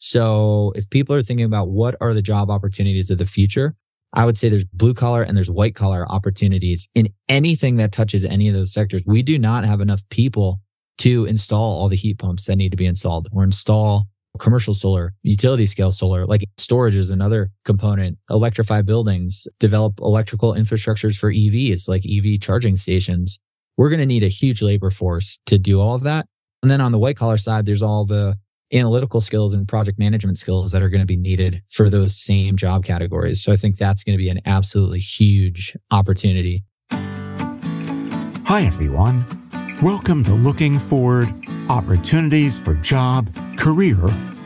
So if people are thinking about what are the job opportunities of the future, I would say there's blue collar and there's white collar opportunities in anything that touches any of those sectors. We do not have enough people to install all the heat pumps that need to be installed or install commercial solar, utility scale solar, like storage is another component, electrify buildings, develop electrical infrastructures for EVs, like EV charging stations. We're going to need a huge labor force to do all of that. And then on the white collar side, there's all the analytical skills and project management skills that are going to be needed for those same job categories. So I think that's going to be an absolutely huge opportunity. Hi, everyone. Welcome to Looking Forward Opportunities for Job, Career,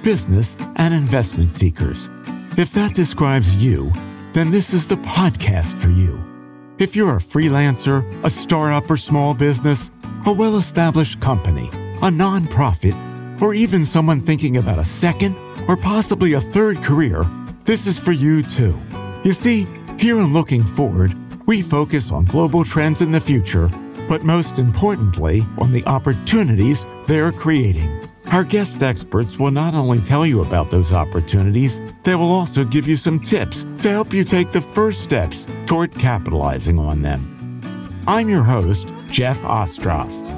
Business, and Investment Seekers. If that describes you, then this is the podcast for you. If you're a freelancer, a startup or small business, a well established company, a nonprofit, or even someone thinking about a second or possibly a third career, this is for you too. You see, here in Looking Forward, we focus on global trends in the future but most importantly, on the opportunities they're creating. Our guest experts will not only tell you about those opportunities, they will also give you some tips to help you take the first steps toward capitalizing on them. I'm your host, Jeff Ostroff.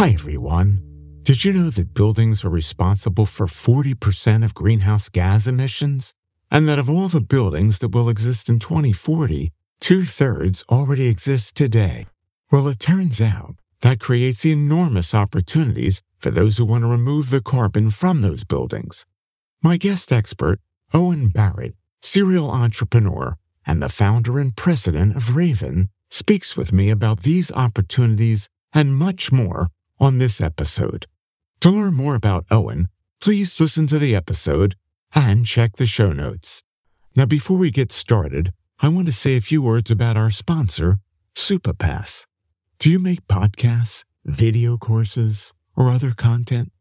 Hi, everyone. Did you know that buildings are responsible for 40% of greenhouse gas emissions? and that of all the buildings that will exist in 2040, two thirds already exist today. Well, it turns out that creates enormous opportunities for those who want to remove the carbon from those buildings. My guest expert, Owen Barrett, serial entrepreneur and the founder and president of Rayven, speaks with me about these opportunities and much more on this episode. To learn more about Owen, please listen to the episode and check the show notes. Now, before we get started, I want to say a few words about our sponsor, Supapass. Do you make podcasts, video courses, or other content?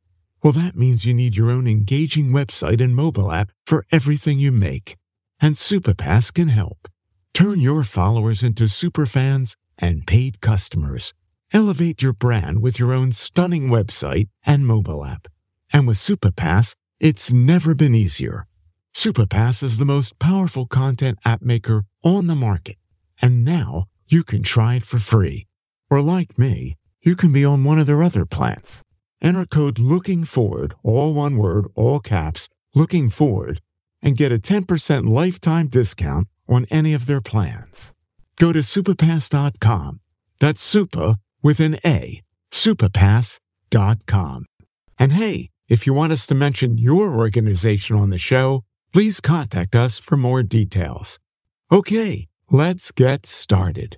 Well, that means you need your own engaging website and mobile app for everything you make. And Supapass can help. Turn your followers into superfans and paid customers. Elevate your brand with your own stunning website and mobile app. And with Supapass, it's never been easier. Supapass is the most powerful content app maker on the market, and now you can try it for free. Or like me, you can be on one of their other plans. Enter code LOOKING FORWARD, all one word, all caps, looking forward, and get a 10% lifetime discount on any of their plans. Go to supapass.com. That's super with an A, supapass.com. And hey, if you want us to mention your organization on the show, please contact us for more details. Okay, let's get started.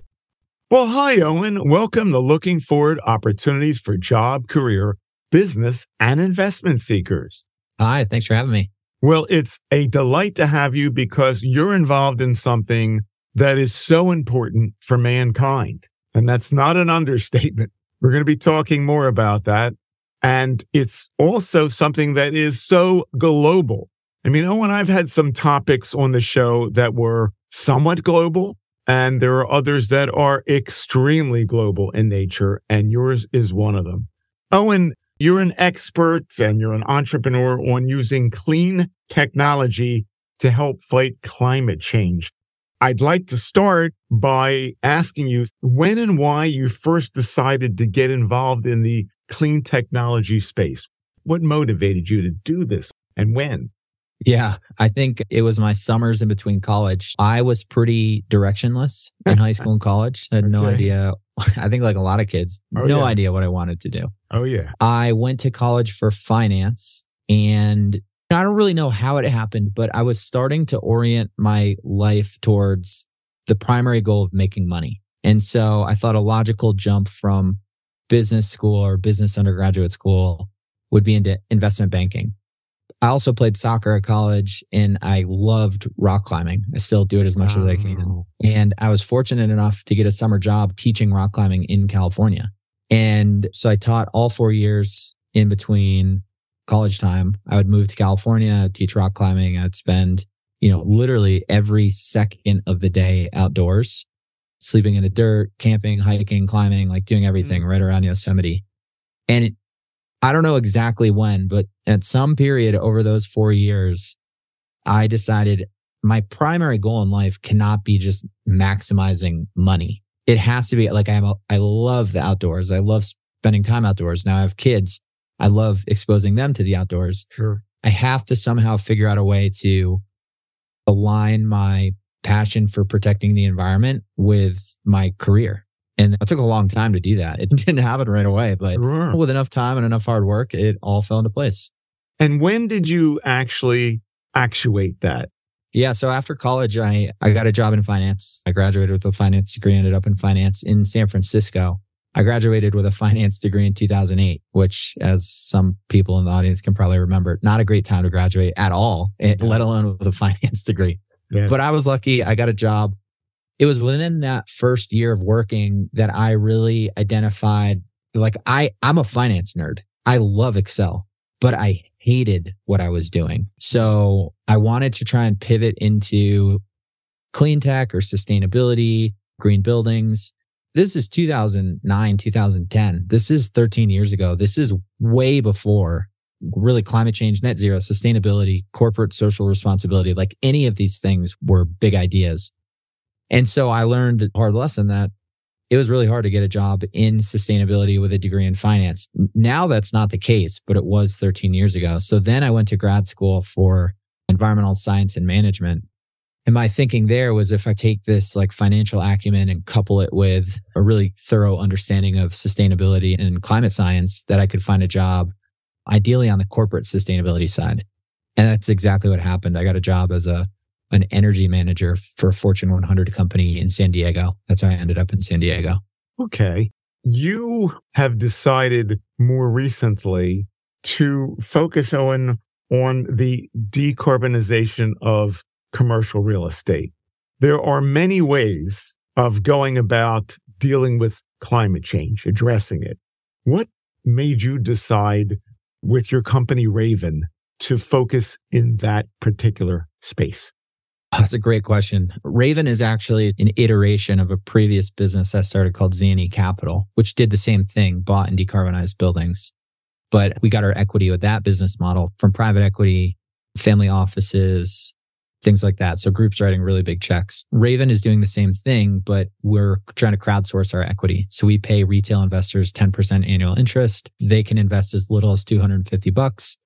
Well, hi, Owen. Welcome to Looking Forward Opportunities for Job, Career, Business, and Investment Seekers. Hi, thanks for having me. Well, it's a delight to have you because you're involved in something that is so important for mankind. And that's not an understatement. We're going to be talking more about that. And it's also something that is so global. I mean, Owen, I've had some topics on the show that were somewhat global, and there are others that are extremely global in nature, and yours is one of them. Owen, you're an expert and you're an entrepreneur on using clean technology to help fight climate change. I'd like to start by asking you when and why you first decided to get involved in the clean technology space. What motivated you to do this and when? Yeah, I think it was my summers in between college. I was pretty directionless in high school and college. I had okay. no idea. I think, like a lot of kids, oh, no yeah. idea what I wanted to do. Oh, yeah. I went to college for finance and I don't really know how it happened, but I was starting to orient my life towards the primary goal of making money. And so I thought a logical jump from business school or business undergraduate school would be into investment banking. I also played soccer at college and I loved rock climbing. I still do it as much wow. as I can. And I was fortunate enough to get a summer job teaching rock climbing in California. And so I taught all four years in between college time. I would move to California, teach rock climbing. I'd spend, you know, literally every second of the day outdoors sleeping in the dirt, camping, hiking, climbing, like doing everything mm right around Yosemite. And it, I don't know exactly when, but at some period over those four years, I decided my primary goal in life cannot be just maximizing money. It has to be like I'm a, I love the outdoors. I love spending time outdoors. Now I have kids. I love exposing them to the outdoors. Sure. I have to somehow figure out a way to align my passion for protecting the environment with my career. And it took a long time to do that. It didn't happen right away, but Sure. with enough time and enough hard work, it all fell into place. And when did you actually actuate that? Yeah. So after college, I, I got a job in finance. I graduated with a finance degree, ended up in finance in San Francisco. I graduated with a finance degree in 2008, which, as some people in the audience can probably remember, not a great time to graduate at all, eh, let alone with a finance degree. Yes. But I was lucky. I got a job. It was within that first year of working that I really identified like I, I'm a finance nerd. I love Excel, but I hated what I was doing. So I wanted to try and pivot into clean tech or sustainability, green buildings. This is 2009, 2010. This is 13 years ago. This is way before really climate change, net zero, sustainability, corporate social responsibility. Like any of these things were big ideas. And so I learned a hard lesson that it was really hard to get a job in sustainability with a degree in finance. Now that's not the case, but it was 13 years ago. So then I went to grad school for environmental science and management. And my thinking there was if I take this like financial acumen and couple it with a really thorough understanding of sustainability and climate science, that I could find a job ideally on the corporate sustainability side. And that's exactly what happened. I got a job as a an energy manager for a Fortune 100 company in San Diego. That's how I ended up in San Diego. Okay. You have decided more recently to focus on on the decarbonization of commercial real estate. There are many ways of going about dealing with climate change, addressing it. What made you decide with your company Rayven to focus in that particular space? Oh, that's a great question. Rayven is actually an iteration of a previous business I started called ZNE Capital, which did the same thing, bought and decarbonized buildings. But we got our equity with that business model from private equity, family offices, things like that. So groups writing really big checks. Rayven is doing the same thing, but we're trying to crowdsource our equity. So we pay retail investors 10% annual interest. They can invest as little as 250 bucks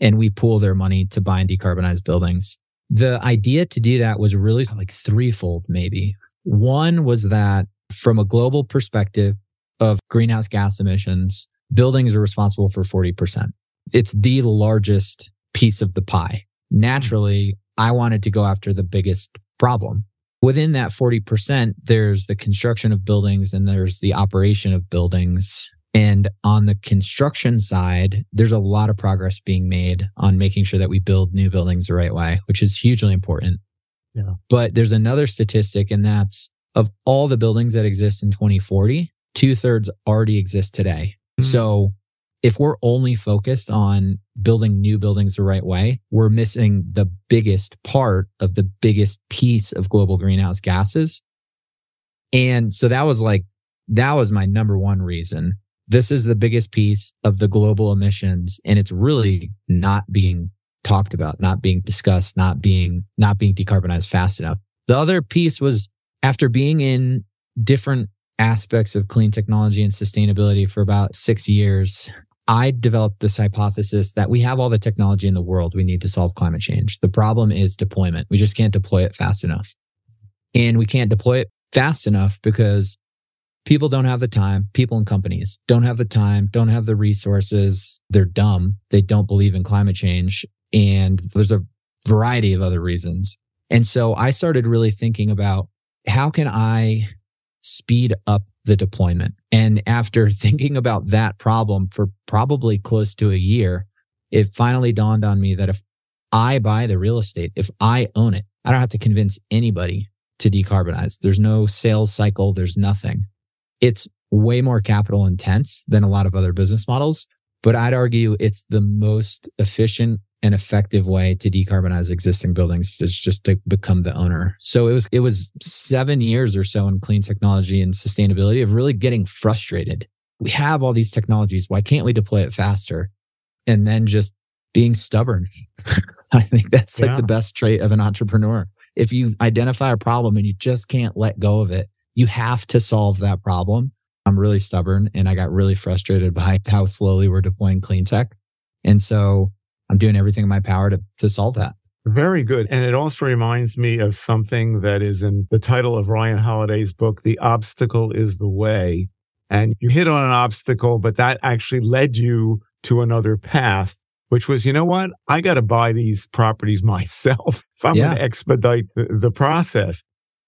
and we pool their money to buy and decarbonize buildings. The idea to do that was really like threefold, maybe. One was that from a global perspective of greenhouse gas emissions, buildings are responsible for 40%. It's the largest piece of the pie. Naturally, I wanted to go after the biggest problem. Within that 40%, there's the construction of buildings and there's the operation of buildings. And on the construction side, there's a lot of progress being made on making sure that we build new buildings the right way, which is hugely important. Yeah. But there's another statistic, and that's of all the buildings that exist in 2040, two thirds already exist today. Mhm. So if we're only focused on building new buildings the right way, we're missing the biggest part of the biggest piece of global greenhouse gases. And so that was like, that was my number one reason. This is the biggest piece of the global emissions and it's really not being talked about, not being discussed, not being, not being decarbonized fast enough. The other piece was after being in different aspects of clean technology and sustainability for about six years, I developed this hypothesis that we have all the technology in the world we need to solve climate change. The problem is deployment. We just can't deploy it fast enough. And we can't deploy it fast enough because people don't have the time. People and companies don't have the time, don't have the resources. They're dumb. They don't believe in climate change. And there's a variety of other reasons. And so I started really thinking about how can I speed up the deployment? And after thinking about that problem for probably close to a year, it finally dawned on me that if I buy the real estate, if I own it, I don't have to convince anybody to decarbonize. There's no sales cycle. There's nothing. It's way more capital intense than a lot of other business models, but I'd argue it's the most efficient and effective way to decarbonize existing buildings is just to become the owner. So it was it was 7 years or so in clean technology and sustainability of really getting frustrated we have all these technologies. Why can't we deploy it faster? And then just being stubborn. I think that's like Yeah. the best trait of an entrepreneur. If you identify a problem and you just can't let go of it, you have to solve that problem. I'm really stubborn and I got really frustrated by how slowly we're deploying clean tech. And so I'm doing everything in my power to, to solve that. Very good. And it also reminds me of something that is in the title of Ryan Holiday's book, The Obstacle is the Way. And you hit on an obstacle, but that actually led you to another path, which was, you know what? I got to buy these properties myself if I'm Yeah. going to expedite the, the process.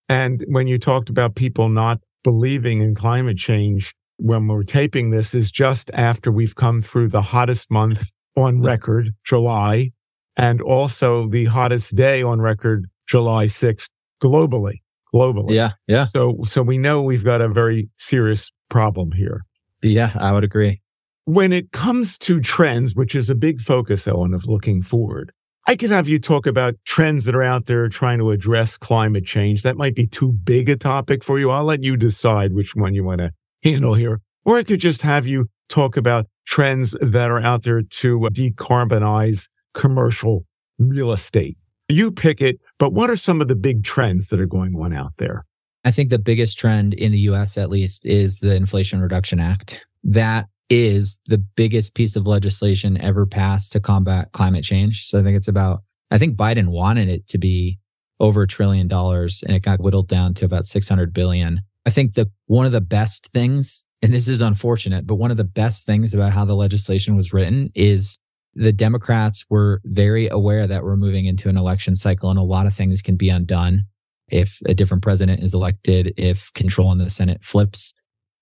And when you talked about people not believing in climate change, when we're taping this is just after we've come through the hottest month on record, July, and also the hottest day on record, July 6th, globally. Globally. Yeah. Yeah. So, so we know we've got a very serious problem here. Yeah. I would agree. When it comes to trends, which is a big focus, Owen, of looking forward, I could have you talk about trends that are out there trying to address climate change. That might be too big a topic for you. I'll let you decide which one you want to handle here. Or I could just have you talk about trends that are out there to uh, decarbonize commercial real estate. You pick it, but what are some of the big trends that are going on out there? I think the biggest trend in the US, at least, is the Inflation Reduction Act. That is the biggest piece of legislation ever passed to combat climate change. So I think it's about, I think Biden wanted it to be over a trillion dollars and it got whittled down to about 600 billion. I think the one of the best things, and this is unfortunate, but one of the best things about how the legislation was written is the Democrats were very aware that we're moving into an election cycle and a lot of things can be undone if a different president is elected, if control in the Senate flips.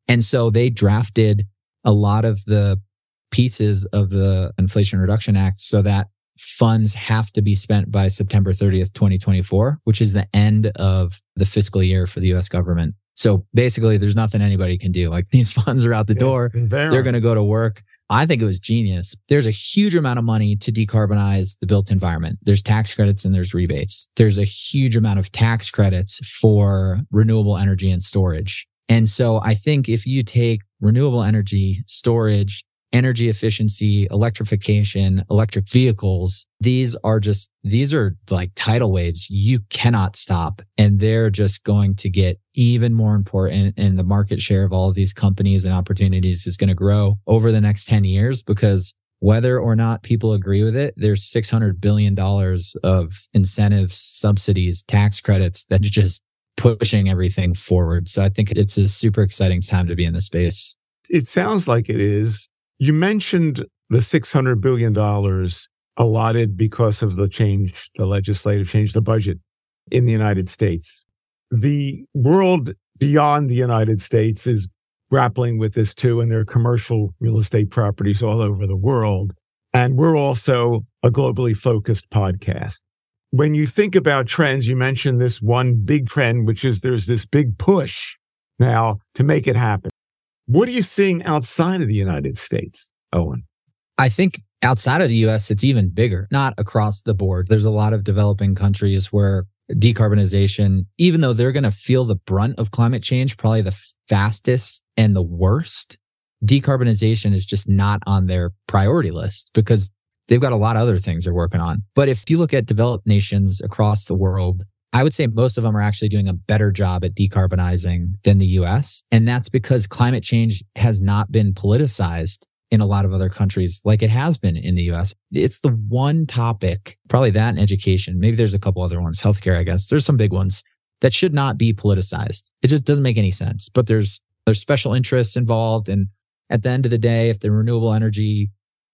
And so they drafted a lot of the pieces of the Inflation Reduction Act so that funds have to be spent by September 30th, 2024, which is the end of the fiscal year for the US government. So basically, there's nothing anybody can do. Like these funds are out the door. There. They're going to go to work. I think it was genius. There's a huge amount of money to decarbonize the built environment. There's tax credits and there's rebates. There's a huge amount of tax credits for renewable energy and storage. And so I think if you take renewable energy, storage, energy efficiency, electrification, electric vehicles, these are just, these are like tidal waves you cannot stop. And they're just going to get even more important. And the market share of all of these companies and opportunities is going to grow over the next 10 years because whether or not people agree with it, there's $600 billion of incentives, subsidies, tax credits that are just pushing everything forward. So I think it's a super exciting time to be in the space. It sounds like it is. You mentioned the $600 billion allotted because of the change, the legislative change, the budget in the United States. The world beyond the United States is grappling with this too, and there are commercial real estate properties all over the world. And we're also a globally focused podcast. When you think about trends, you mentioned this one big trend, which is there's this big push now to make it happen. What are you seeing outside of the United States, Owen? I think outside of the US, it's even bigger, not across the board. There's a lot of developing countries where decarbonization, even though they're going to feel the brunt of climate change, probably the fastest and the worst, decarbonization is just not on their priority list because they've got a lot of other things they're working on. But if you look at developed nations across the world, I would say most of them are actually doing a better job at decarbonizing than the US. And that's because climate change has not been politicized in a lot of other countries like it has been in the US. It's the one topic, probably that and education. Maybe there's a couple other ones, healthcare, I guess. There's some big ones that should not be politicized. It just doesn't make any sense. But there's there's special interests involved. And at the end of the day, if the renewable energy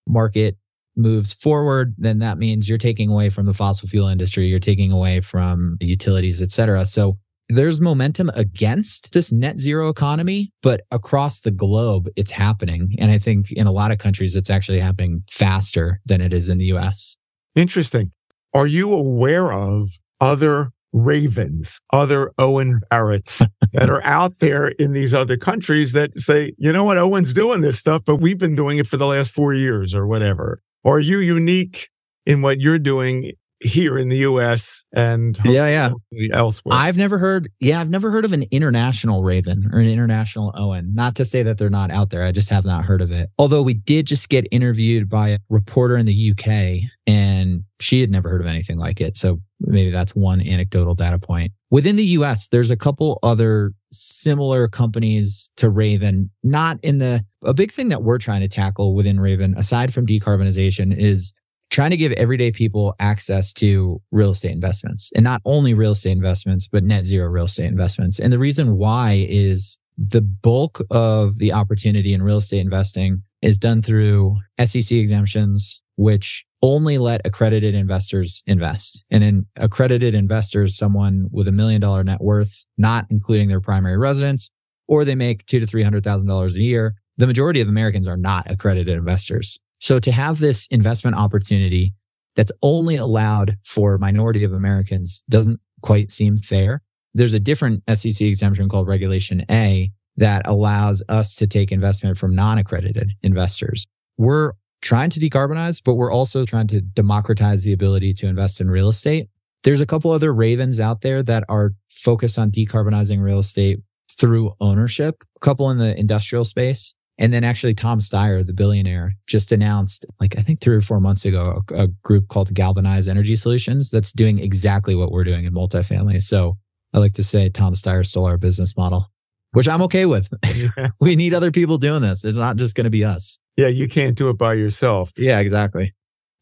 market moves forward, then that means you're taking away from the fossil fuel industry, you're taking away from utilities, et cetera. So there's momentum against this net zero economy, but across the globe, it's happening. And I think in a lot of countries, it's actually happening faster than it is in the US. Interesting. Are you aware of other ravens, other Owen Barretts that are out there in these other countries that say, you know what, Owen's doing this stuff, but we've been doing it for the last four years or whatever? Or are you unique in what you're doing here in the US and yeah, yeah. elsewhere. I've never heard, yeah, I've never heard of an international Rayven or an international Owen. Not to say that they're not out there. I just have not heard of it. Although we did just get interviewed by a reporter in the UK and she had never heard of anything like it. So maybe that's one anecdotal data point. Within the US, there's a couple other similar companies to Rayven, not in the, a big thing that we're trying to tackle within Rayven, aside from decarbonization, is trying to give everyday people access to real estate investments and not only real estate investments, but net zero real estate investments. And the reason why is the bulk of the opportunity in real estate investing is done through SEC exemptions, which only let accredited investors invest. And in accredited investors, someone with a million dollar net worth, not including their primary residence, or they make two to three hundred thousand dollars a year. The majority of Americans are not accredited investors. So to have this investment opportunity that's only allowed for minority of Americans doesn't quite seem fair. There's a different SEC exemption called Regulation A that allows us to take investment from non-accredited investors. We're trying to decarbonize, but we're also trying to democratize the ability to invest in real estate. There's a couple other ravens out there that are focused on decarbonizing real estate through ownership, a couple in the industrial space. And then actually Tom Steyer, the billionaire, just announced like, I think three or four months ago, a, a group called Galvanize Energy Solutions that's doing exactly what we're doing in multifamily. So I like to say Tom Steyer stole our business model, which I'm okay with. we need other people doing this. It's not just going to be us. Yeah. You can't do it by yourself. Yeah, exactly.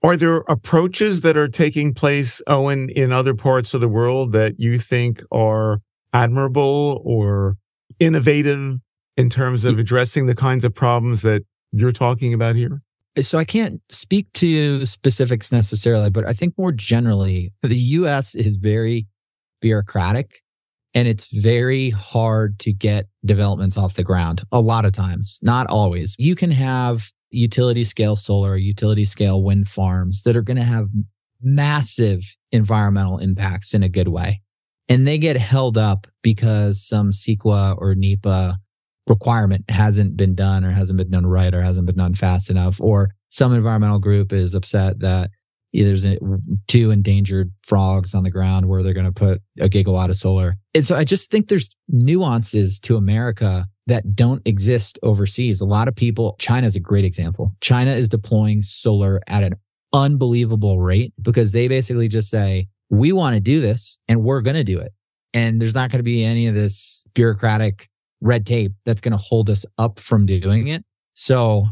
Are there approaches that are taking place, Owen, in other parts of the world that you think are admirable or innovative in terms of addressing the kinds of problems that you're talking about here? Uh, so I can't speak to specifics necessarily, but I think more generally, the US is very bureaucratic and it's very hard to get developments off the ground a lot of times, not always. You can have utility scale solar, utility scale wind farms that are going to have massive environmental impacts in a good way. And they get held up because some CEQA or NEPA requirement hasn't been done or hasn't been done right or hasn't been done fast enough, or some environmental group is upset that there's two endangered frogs on the ground where they're going to put a gigawatt of solar. And so I just think there's nuances to America that don't exist overseas. A lot of people, China is a great example. China is deploying solar at an unbelievable rate because they basically just say, we want to do this and we're going to do it. And there's not going to be any of this bureaucratic red tape that's going to hold us up from doing it. So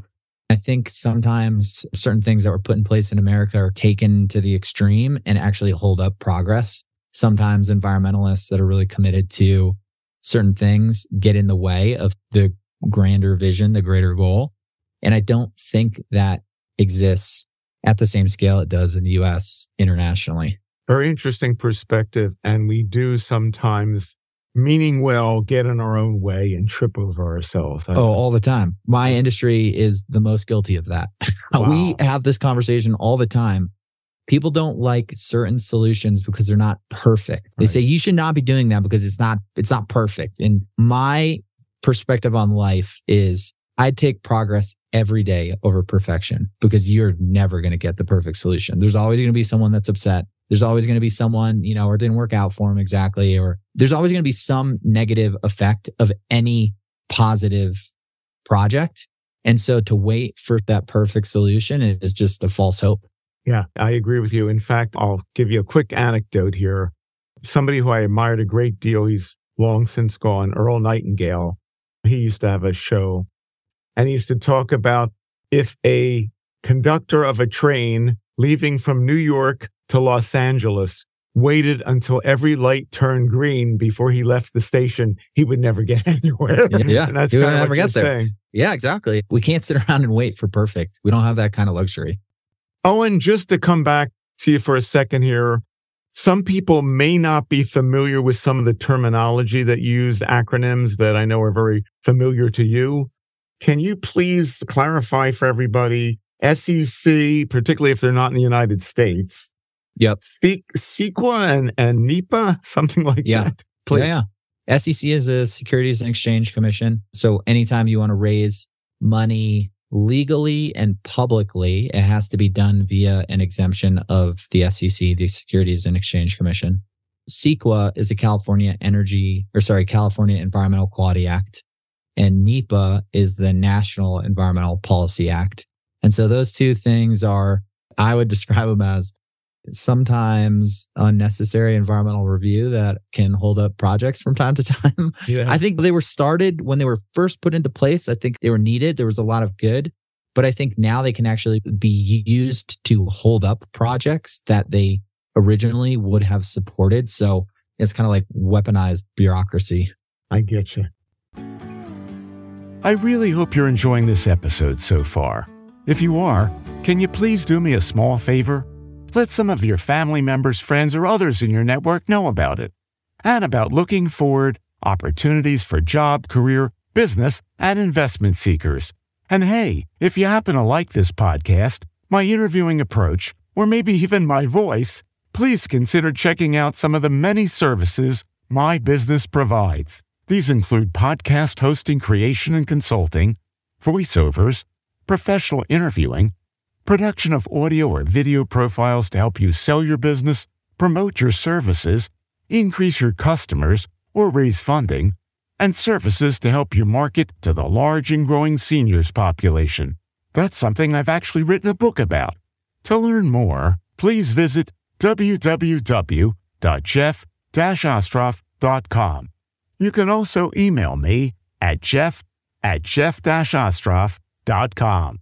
I think sometimes certain things that were put in place in America are taken to the extreme and actually hold up progress. Sometimes environmentalists that are really committed to certain things get in the way of the grander vision, the greater goal. And I don't think that exists at the same scale it does in the US internationally. Very interesting perspective. And we do sometimes meaning well get in our own way and trip over ourselves. I oh, all the time. My industry is the most guilty of that. Wow. we have this conversation all the time. People don't like certain solutions because they're not perfect. They right. say you should not be doing that because it's not it's not perfect. And my perspective on life is I take progress every day over perfection because you're never going to get the perfect solution. There's always going to be someone that's upset. There's always going to be someone, you know, or didn't work out for him exactly, or there's always going to be some negative effect of any positive project. And so to wait for that perfect solution is just a false hope. Yeah, I agree with you. In fact, I'll give you a quick anecdote here. Somebody who I admired a great deal, he's long since gone, Earl Nightingale. He used to have a show and he used to talk about if a conductor of a train leaving from New York to Los Angeles waited until every light turned green before he left the station, he would never get anywhere. Yeah, that's he would never get there. Saying. Yeah, exactly. We can't sit around and wait for perfect. We don't have that kind of luxury. Owen, just to come back to you for a second here, some people may not be familiar with some of the terminology that you use, acronyms that I know are very familiar to you. Can you please clarify for everybody SEC, particularly if they're not in the United States, Yep. CEQA and, and NEPA, something like yeah. that. Please. Yeah, yeah. SEC is a Securities and Exchange Commission. So anytime you want to raise money, legally and publicly, it has to be done via an exemption of the SEC, the Securities and Exchange Commission. CEQA is the California Energy, or sorry, California Environmental Quality Act. And NEPA is the National Environmental Policy Act. And so those two things are, I would describe them as sometimes unnecessary environmental review that can hold up projects from time to time. Yeah. I think they were started when they were first put into place. I think they were needed. There was a lot of good, but I think now they can actually be used to hold up projects that they originally would have supported. So it's kind of like weaponized bureaucracy. I get you. I really hope you're enjoying this episode so far. If you are, can you please do me a small favor? Let some of your family members, friends, or others in your network know about it and about looking forward opportunities for job, career, business, and investment seekers. And hey, if you happen to like this podcast, my interviewing approach, or maybe even my voice, please consider checking out some of the many services my business provides. These include podcast hosting, creation and consulting, voiceovers, professional interviewing, production of audio or video profiles to help you sell your business, promote your services, increase your customers, or raise funding, and services to help you market to the large and growing seniors population. That's something I've actually written a book about. To learn more, please visit www.jeff-ostroff.com. You can also email me at jeff at jeff-ostroff.com.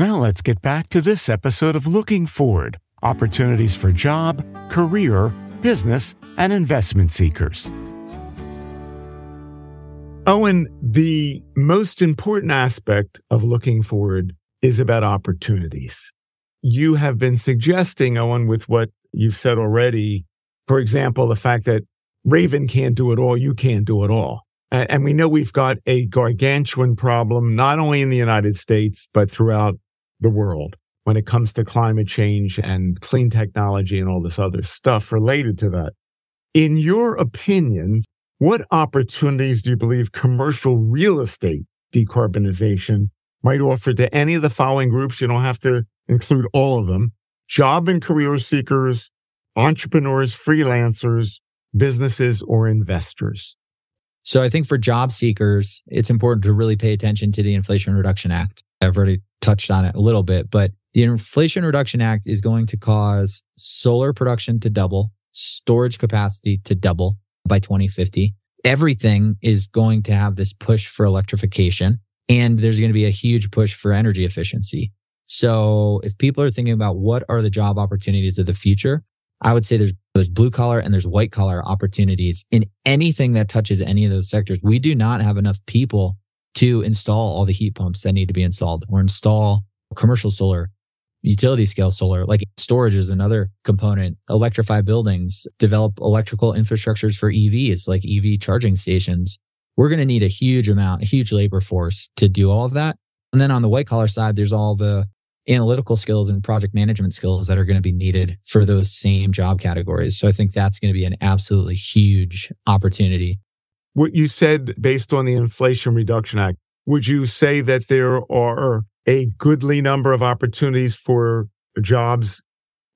Now let's get back to this episode of Looking Forward Opportunities for Job, Career, Business, and Investment Seekers. Owen, the most important aspect of looking forward is about opportunities. You have been suggesting, Owen, with what you've said already, for example, the fact that Rayven can't do it all, you can't do it all. And we know we've got a gargantuan problem, not only in the United States, but throughout the world when it comes to climate change and clean technology and all this other stuff related to that. In your opinion, what opportunities do you believe commercial real estate decarbonization might offer to any of the following groups? You don't have to include all of them. Job and career seekers, entrepreneurs, freelancers, businesses, or investors. So I think for job seekers, it's important to really pay attention to the Inflation Reduction Act. I've already touched on it a little bit, but the Inflation Reduction Act is going to cause solar production to double, storage capacity to double by 2050. Everything is going to have this push for electrification, and there's going to be a huge push for energy efficiency. So if people are thinking about what are the job opportunities of the future, I would say there's there's blue collar and there's white collar opportunities in anything that touches any of those sectors. We do not have enough people to install all the heat pumps that need to be installed or install commercial solar, utility scale solar, like storage is another component, electrify buildings, develop electrical infrastructures for EVs, like EV charging stations. We're going to need a huge amount, a huge labor force to do all of that. And then on the white collar side, there's all the analytical skills and project management skills that are going to be needed for those same job categories. So I think that's going to be an absolutely huge opportunity what you said based on the Inflation Reduction Act, would you say that there are a goodly number of opportunities for jobs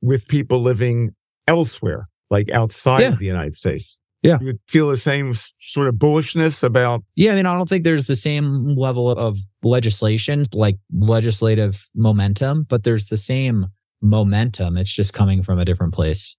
with people living elsewhere, like outside yeah. of the United States? Yeah. You would feel the same sort of bullishness about. Yeah. I mean, I don't think there's the same level of legislation, like legislative momentum, but there's the same momentum. It's just coming from a different place.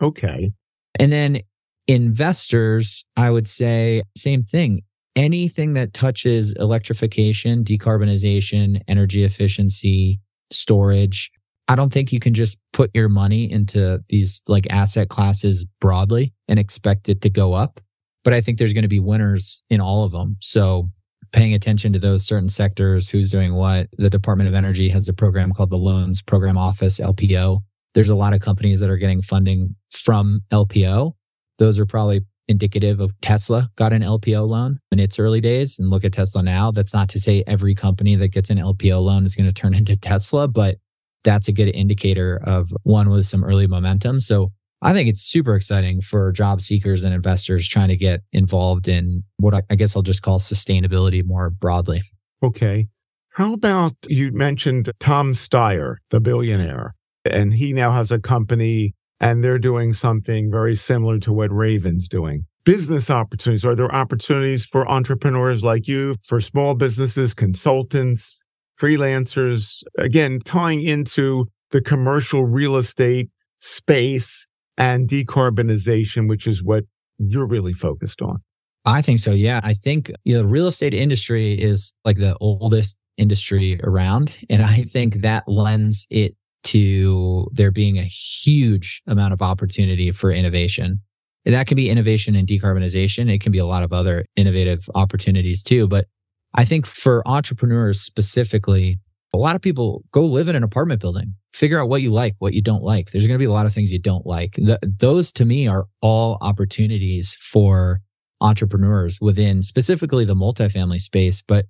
Okay. And then investors, I would say same thing. Anything that touches electrification, decarbonization, energy efficiency, storage, I don't think you can just put your money into these like asset classes broadly and expect it to go up. But I think there's going to be winners in all of them. So paying attention to those certain sectors, who's doing what. The Department of Energy has a program called the Loans Program Office, LPO. There's a lot of companies that are getting funding from LPO those are probably indicative of Tesla got an LPO loan in its early days and look at Tesla now. That's not to say every company that gets an LPO loan is going to turn into Tesla, but that's a good indicator of one with some early momentum. So I think it's super exciting for job seekers and investors trying to get involved in what I, I guess I'll just call sustainability more broadly. Okay. How about you mentioned Tom Steyer, the billionaire, and he now has a company and they're doing something very similar to what Rayven's doing. Business opportunities. Are there opportunities for entrepreneurs like you, for small businesses, consultants, freelancers? Again, tying into the commercial real estate space and decarbonization, which is what you're really focused on. I think so. Yeah. I think you know, the real estate industry is like the oldest industry around. And I think that lends it to there being a huge amount of opportunity for innovation. And that can be innovation in decarbonization. It can be a lot of other innovative opportunities too. But I think for entrepreneurs specifically, a lot of people go live in an apartment building, figure out what you like, what you don't like. There's going to be a lot of things you don't like. Those to me are all opportunities for entrepreneurs within specifically the multifamily space. But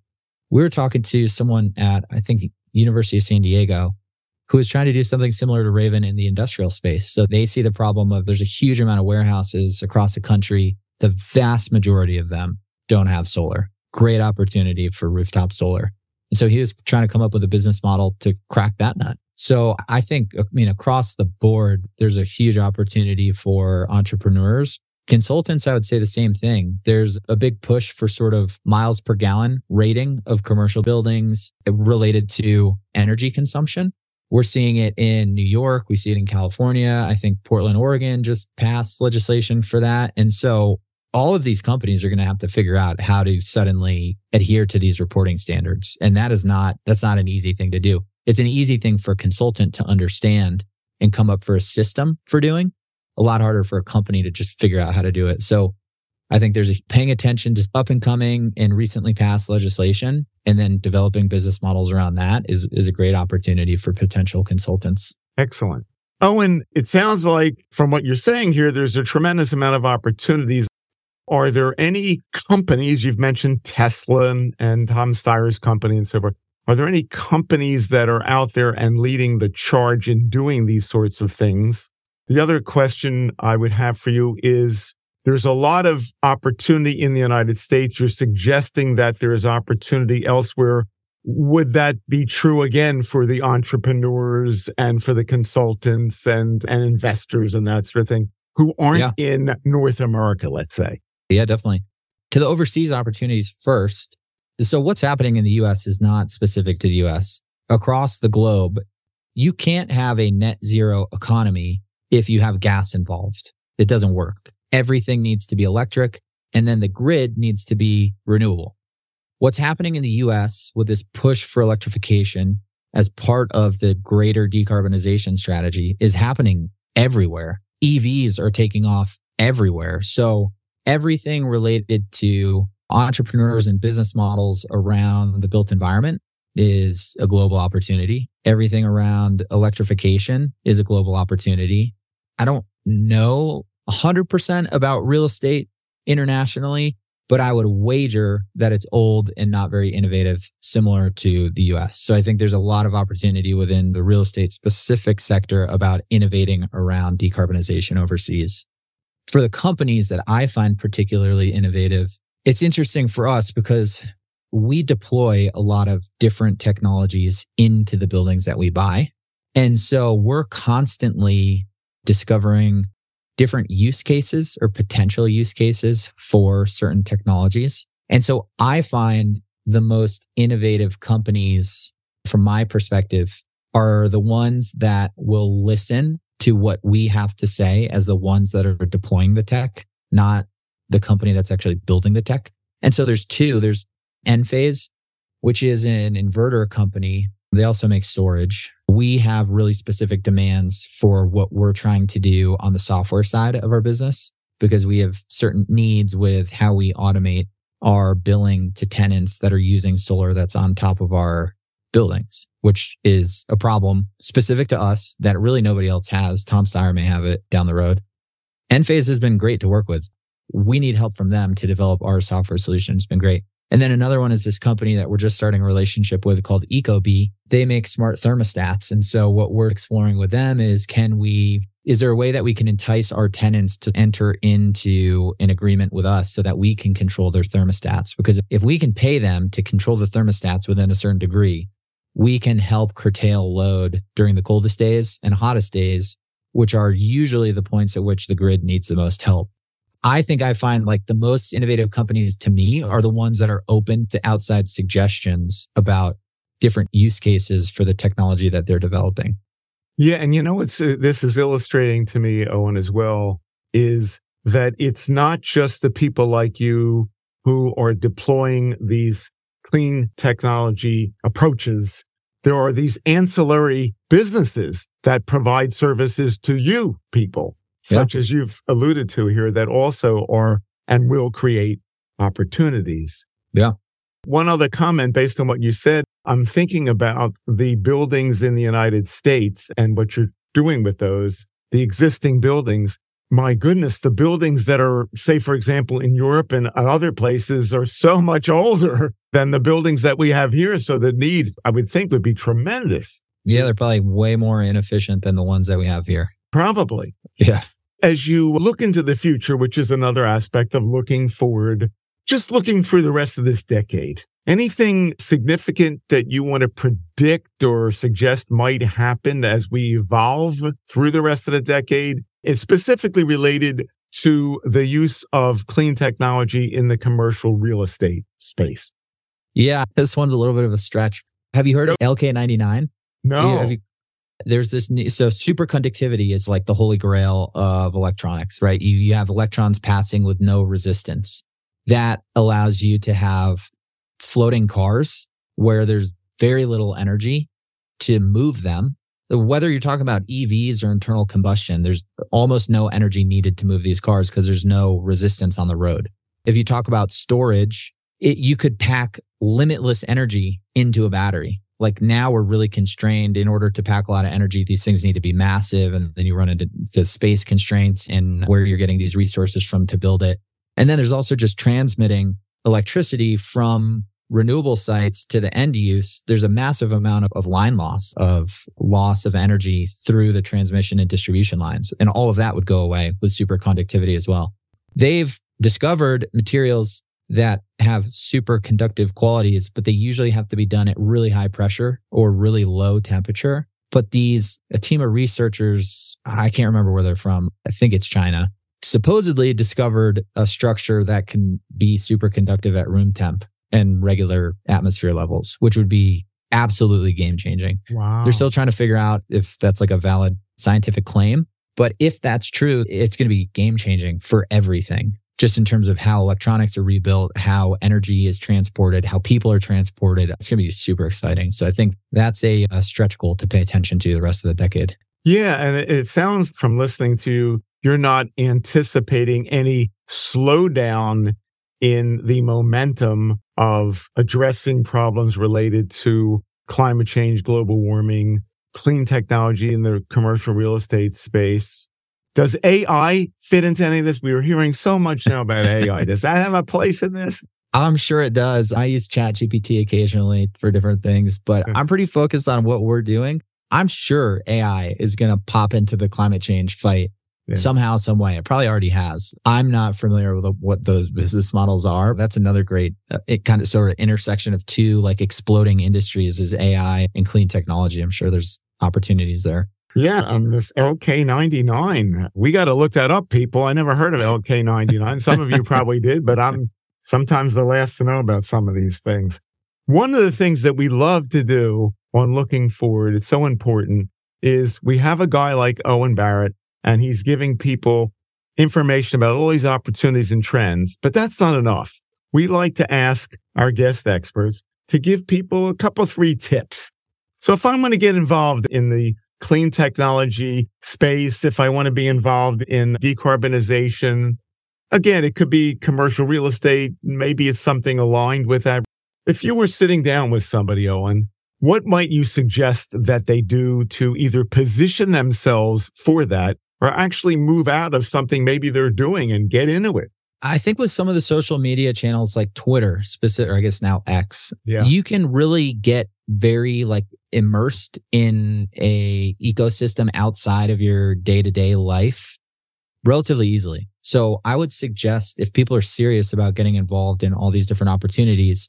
we were talking to someone at, I think, University of San Diego who is trying to do something similar to Rayven in the industrial space. So they see the problem of there's a huge amount of warehouses across the country. The vast majority of them don't have solar. Great opportunity for rooftop solar. And so he was trying to come up with a business model to crack that nut. So I think, I mean, across the board, there's a huge opportunity for entrepreneurs. Consultants, I would say the same thing. There's a big push for sort of miles per gallon rating of commercial buildings related to energy consumption. We're seeing it in New York. We see it in California. I think Portland, Oregon just passed legislation for that. And so all of these companies are going to have to figure out how to suddenly adhere to these reporting standards. And that is not, that's not an easy thing to do. It's an easy thing for a consultant to understand and come up for a system for doing. A lot harder for a company to just figure out how to do it. So I think there's a paying attention to up and coming and recently passed legislation and then developing business models around that is, is a great opportunity for potential consultants. Excellent. Owen, it sounds like from what you're saying here, there's a tremendous amount of opportunities. Are there any companies you've mentioned Tesla and, and Tom Steyer's company and so forth? Are there any companies that are out there and leading the charge in doing these sorts of things? The other question I would have for you is there's a lot of opportunity in the United States. You're suggesting that there is opportunity elsewhere. Would that be true again for the entrepreneurs and for the consultants and, and investors and that sort of thing who aren't yeah. in North America, let's say? Yeah, definitely. To the overseas opportunities first. So what's happening in the US is not specific to the US. Across the globe, you can't have a net zero economy if you have gas involved. It doesn't work everything needs to be electric and then the grid needs to be renewable. What's happening in the US with this push for electrification as part of the greater decarbonization strategy is happening everywhere. EVs are taking off everywhere. So everything related to entrepreneurs and business models around the built environment is a global opportunity. Everything around electrification is a global opportunity. I don't know 100% about real estate internationally, but I would wager that it's old and not very innovative, similar to the US. So I think there's a lot of opportunity within the real estate specific sector about innovating around decarbonization overseas. For the companies that I find particularly innovative, it's interesting for us because we deploy a lot of different technologies into the buildings that we buy. And so we're constantly discovering different use cases or potential use cases for certain technologies. And so I find the most innovative companies from my perspective are the ones that will listen to what we have to say as the ones that are deploying the tech, not the company that's actually building the tech. And so there's two, there's Enphase, which is an inverter company they also make storage. We have really specific demands for what we're trying to do on the software side of our business because we have certain needs with how we automate our billing to tenants that are using solar that's on top of our buildings, which is a problem specific to us that really nobody else has. Tom Steyer may have it down the road. Enphase has been great to work with. We need help from them to develop our software solution. It's been great. And then another one is this company that we're just starting a relationship with called Ecobee. They make smart thermostats. And so what we're exploring with them is can we is there a way that we can entice our tenants to enter into an agreement with us so that we can control their thermostats? Because if we can pay them to control the thermostats within a certain degree, we can help curtail load during the coldest days and hottest days, which are usually the points at which the grid needs the most help. I think I find like the most innovative companies to me are the ones that are open to outside suggestions about different use cases for the technology that they're developing. Yeah. And you know, what's uh, this is illustrating to me, Owen, as well, is that it's not just the people like you who are deploying these clean technology approaches. There are these ancillary businesses that provide services to you people, yeah. such as you've alluded to here, that also are and will create opportunities. Yeah. One other comment based on what you said, I'm thinking about the buildings in the United States and what you're doing with those, the existing buildings. My goodness, the buildings that are, say, for example, in Europe and other places are so much older than the buildings that we have here. So the need, I would think, would be tremendous. Yeah, they're probably way more inefficient than the ones that we have here. Probably. Yeah. As you look into the future, which is another aspect of looking forward, just looking through the rest of this decade, anything significant that you want to predict or suggest might happen as we evolve through the rest of the decade is specifically related to the use of clean technology in the commercial real estate space. Yeah, this one's a little bit of a stretch. Have you heard of LK99? No. You, there's this new, so superconductivity is like the holy grail of electronics, right? You you have electrons passing with no resistance that allows you to have floating cars where there's very little energy to move them. Whether you're talking about EVs or internal combustion, there's almost no energy needed to move these cars because there's no resistance on the road. If you talk about storage, it, you could pack limitless energy into a battery. Like now we're really constrained in order to pack a lot of energy. These things need to be massive. And then you run into the space constraints and where you're getting these resources from to build it. And then there's also just transmitting electricity from renewable sites to the end use, there's a massive amount of, of, line loss, of loss of energy through the transmission and distribution lines. And all of that would go away with superconductivity as well. They've discovered materials that have superconductive qualities, but they usually have to be done at really high pressure or really low temperature. But these, a team of researchers, I can't remember where they're from. I think it's China supposedly discovered a structure that can be superconductive at room temp and regular atmosphere levels, which would be absolutely game changing. Wow. They're still trying to figure out if that's like a valid scientific claim. But if that's true, it's going to be game changing for everything, just in terms of how electronics are rebuilt, how energy is transported, how people are transported. It's going to be super exciting. So I think that's a, a stretch goal to pay attention to the rest of the decade. Yeah. And it, it sounds from listening to you you're not anticipating any slowdown in the momentum of addressing problems related to climate change, global warming, clean technology in the commercial real estate space. Does AI fit into any of this? We were hearing so much now about AI. Does that have a place in this? I'm sure it does. I use ChatGPT occasionally for different things, but I'm pretty focused on what we're doing. I'm sure AI is going to pop into the climate change fight yeah. somehow, some way. It probably already has. I'm not familiar with what those business models are. That's another great, uh, it kind of sort of intersection of two like exploding industries is AI and clean technology. I'm sure there's opportunities there. Yeah, um, this LK99. We got to look that up, people. I never heard of LK99. Some of you probably did, but I'm sometimes the last to know about some of these things. One of the things that we love to do on looking forward, it's so important, is we have a guy like Owen Barrett and he's giving people information about all these opportunities and trends. But that's not enough. We like to ask our guest experts to give people a couple, three tips. So if I'm going to get involved in the clean technology space, if I want to be involved in decarbonization, again, it could be commercial real estate. Maybe it's something aligned with that. If you were sitting down with somebody, Owen, what might you suggest that they do to either position themselves for that or actually move out of something maybe they're doing and get into it. I think with some of the social media channels like Twitter, specific, or I guess now X, yeah. you can really get very like immersed in a ecosystem outside of your day-to-day life relatively easily. So I would suggest if people are serious about getting involved in all these different opportunities,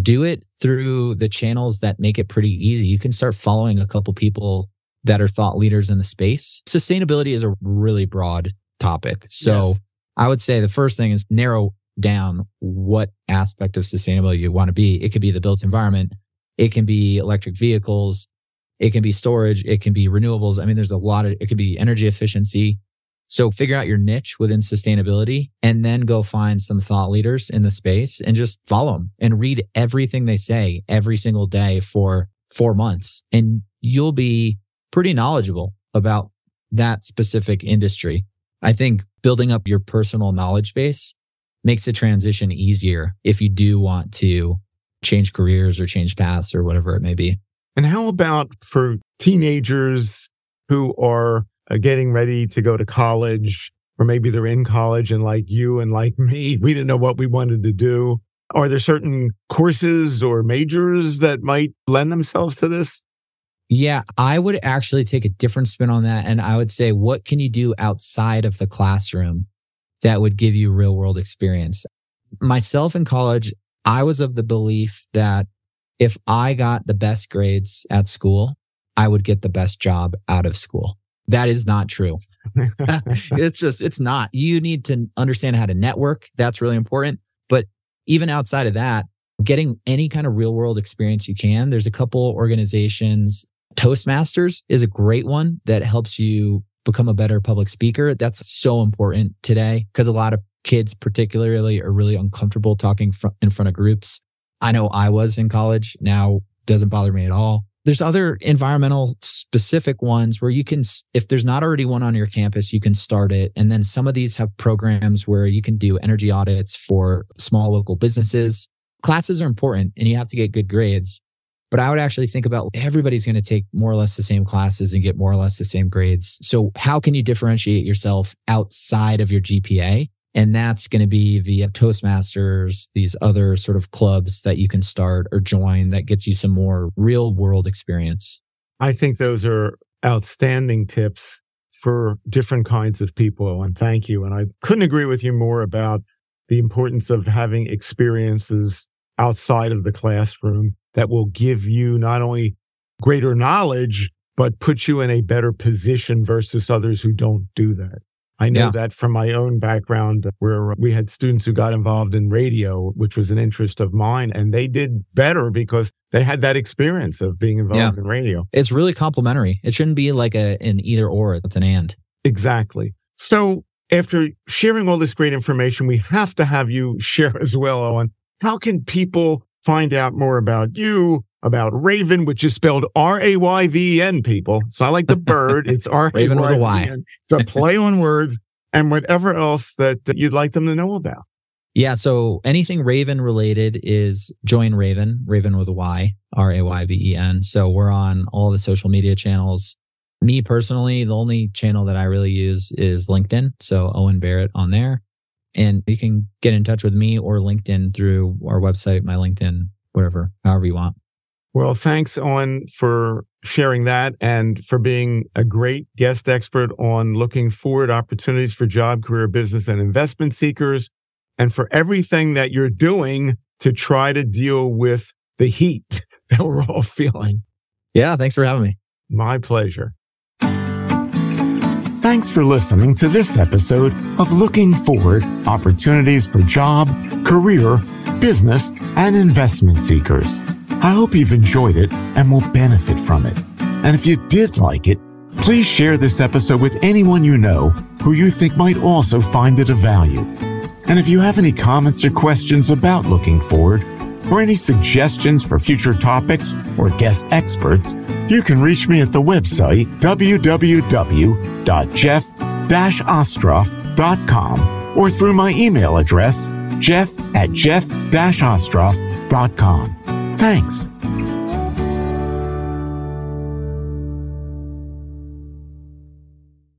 do it through the channels that make it pretty easy. You can start following a couple people that are thought leaders in the space. Sustainability is a really broad topic. So yes. I would say the first thing is narrow down what aspect of sustainability you want to be. It could be the built environment. It can be electric vehicles. It can be storage. It can be renewables. I mean, there's a lot of, it could be energy efficiency. So figure out your niche within sustainability and then go find some thought leaders in the space and just follow them and read everything they say every single day for four months. And you'll be pretty knowledgeable about that specific industry. I think building up your personal knowledge base makes the transition easier if you do want to change careers or change paths or whatever it may be. And how about for teenagers who are uh, getting ready to go to college, or maybe they're in college and like you and like me, we didn't know what we wanted to do. Are there certain courses or majors that might lend themselves to this? Yeah, I would actually take a different spin on that. And I would say, what can you do outside of the classroom that would give you real world experience? Myself in college, I was of the belief that if I got the best grades at school, I would get the best job out of school. That is not true. it's just, it's not. You need to understand how to network. That's really important. But even outside of that, getting any kind of real world experience you can, there's a couple organizations. Toastmasters is a great one that helps you become a better public speaker. That's so important today because a lot of kids, particularly, are really uncomfortable talking fr- in front of groups. I know I was in college. Now doesn't bother me at all. There's other environmental specific ones where you can, if there's not already one on your campus, you can start it. And then some of these have programs where you can do energy audits for small local businesses. Classes are important and you have to get good grades. But I would actually think about everybody's going to take more or less the same classes and get more or less the same grades. So how can you differentiate yourself outside of your GPA? And that's going to be via Toastmasters, these other sort of clubs that you can start or join that gets you some more real world experience. I think those are outstanding tips for different kinds of people. And thank you. And I couldn't agree with you more about the importance of having experiences outside of the classroom that will give you not only greater knowledge, but put you in a better position versus others who don't do that. I know yeah. that from my own background, where we had students who got involved in radio, which was an interest of mine, and they did better because they had that experience of being involved yeah. in radio. It's really complementary. It shouldn't be like a an either or; it's an and. Exactly. So, after sharing all this great information, we have to have you share as well, Owen. How can people find out more about you, about Rayven, which is spelled R A Y V E N, people. It's not like the bird, it's R A Y V E N. It's a play on words and whatever else that, that you'd like them to know about. Yeah. So anything Rayven related is join Rayven, Rayven with a Y, R A Y V E N. So we're on all the social media channels. Me personally, the only channel that I really use is LinkedIn. So Owen Barrett on there. And you can get in touch with me or LinkedIn through our website, my LinkedIn, whatever, however you want. Well, thanks, Owen, for sharing that and for being a great guest expert on looking forward opportunities for job, career, business, and investment seekers, and for everything that you're doing to try to deal with the heat that we're all feeling. Yeah, thanks for having me. My pleasure. Thanks for listening to this episode of Looking Forward Opportunities for Job, Career, Business, and Investment Seekers. I hope you've enjoyed it and will benefit from it. And if you did like it, please share this episode with anyone you know who you think might also find it of value. And if you have any comments or questions about looking forward, or any suggestions for future topics or guest experts, you can reach me at the website www.jeff-ostroff.com or through my email address, jeff at jeff-ostroff.com. Thanks.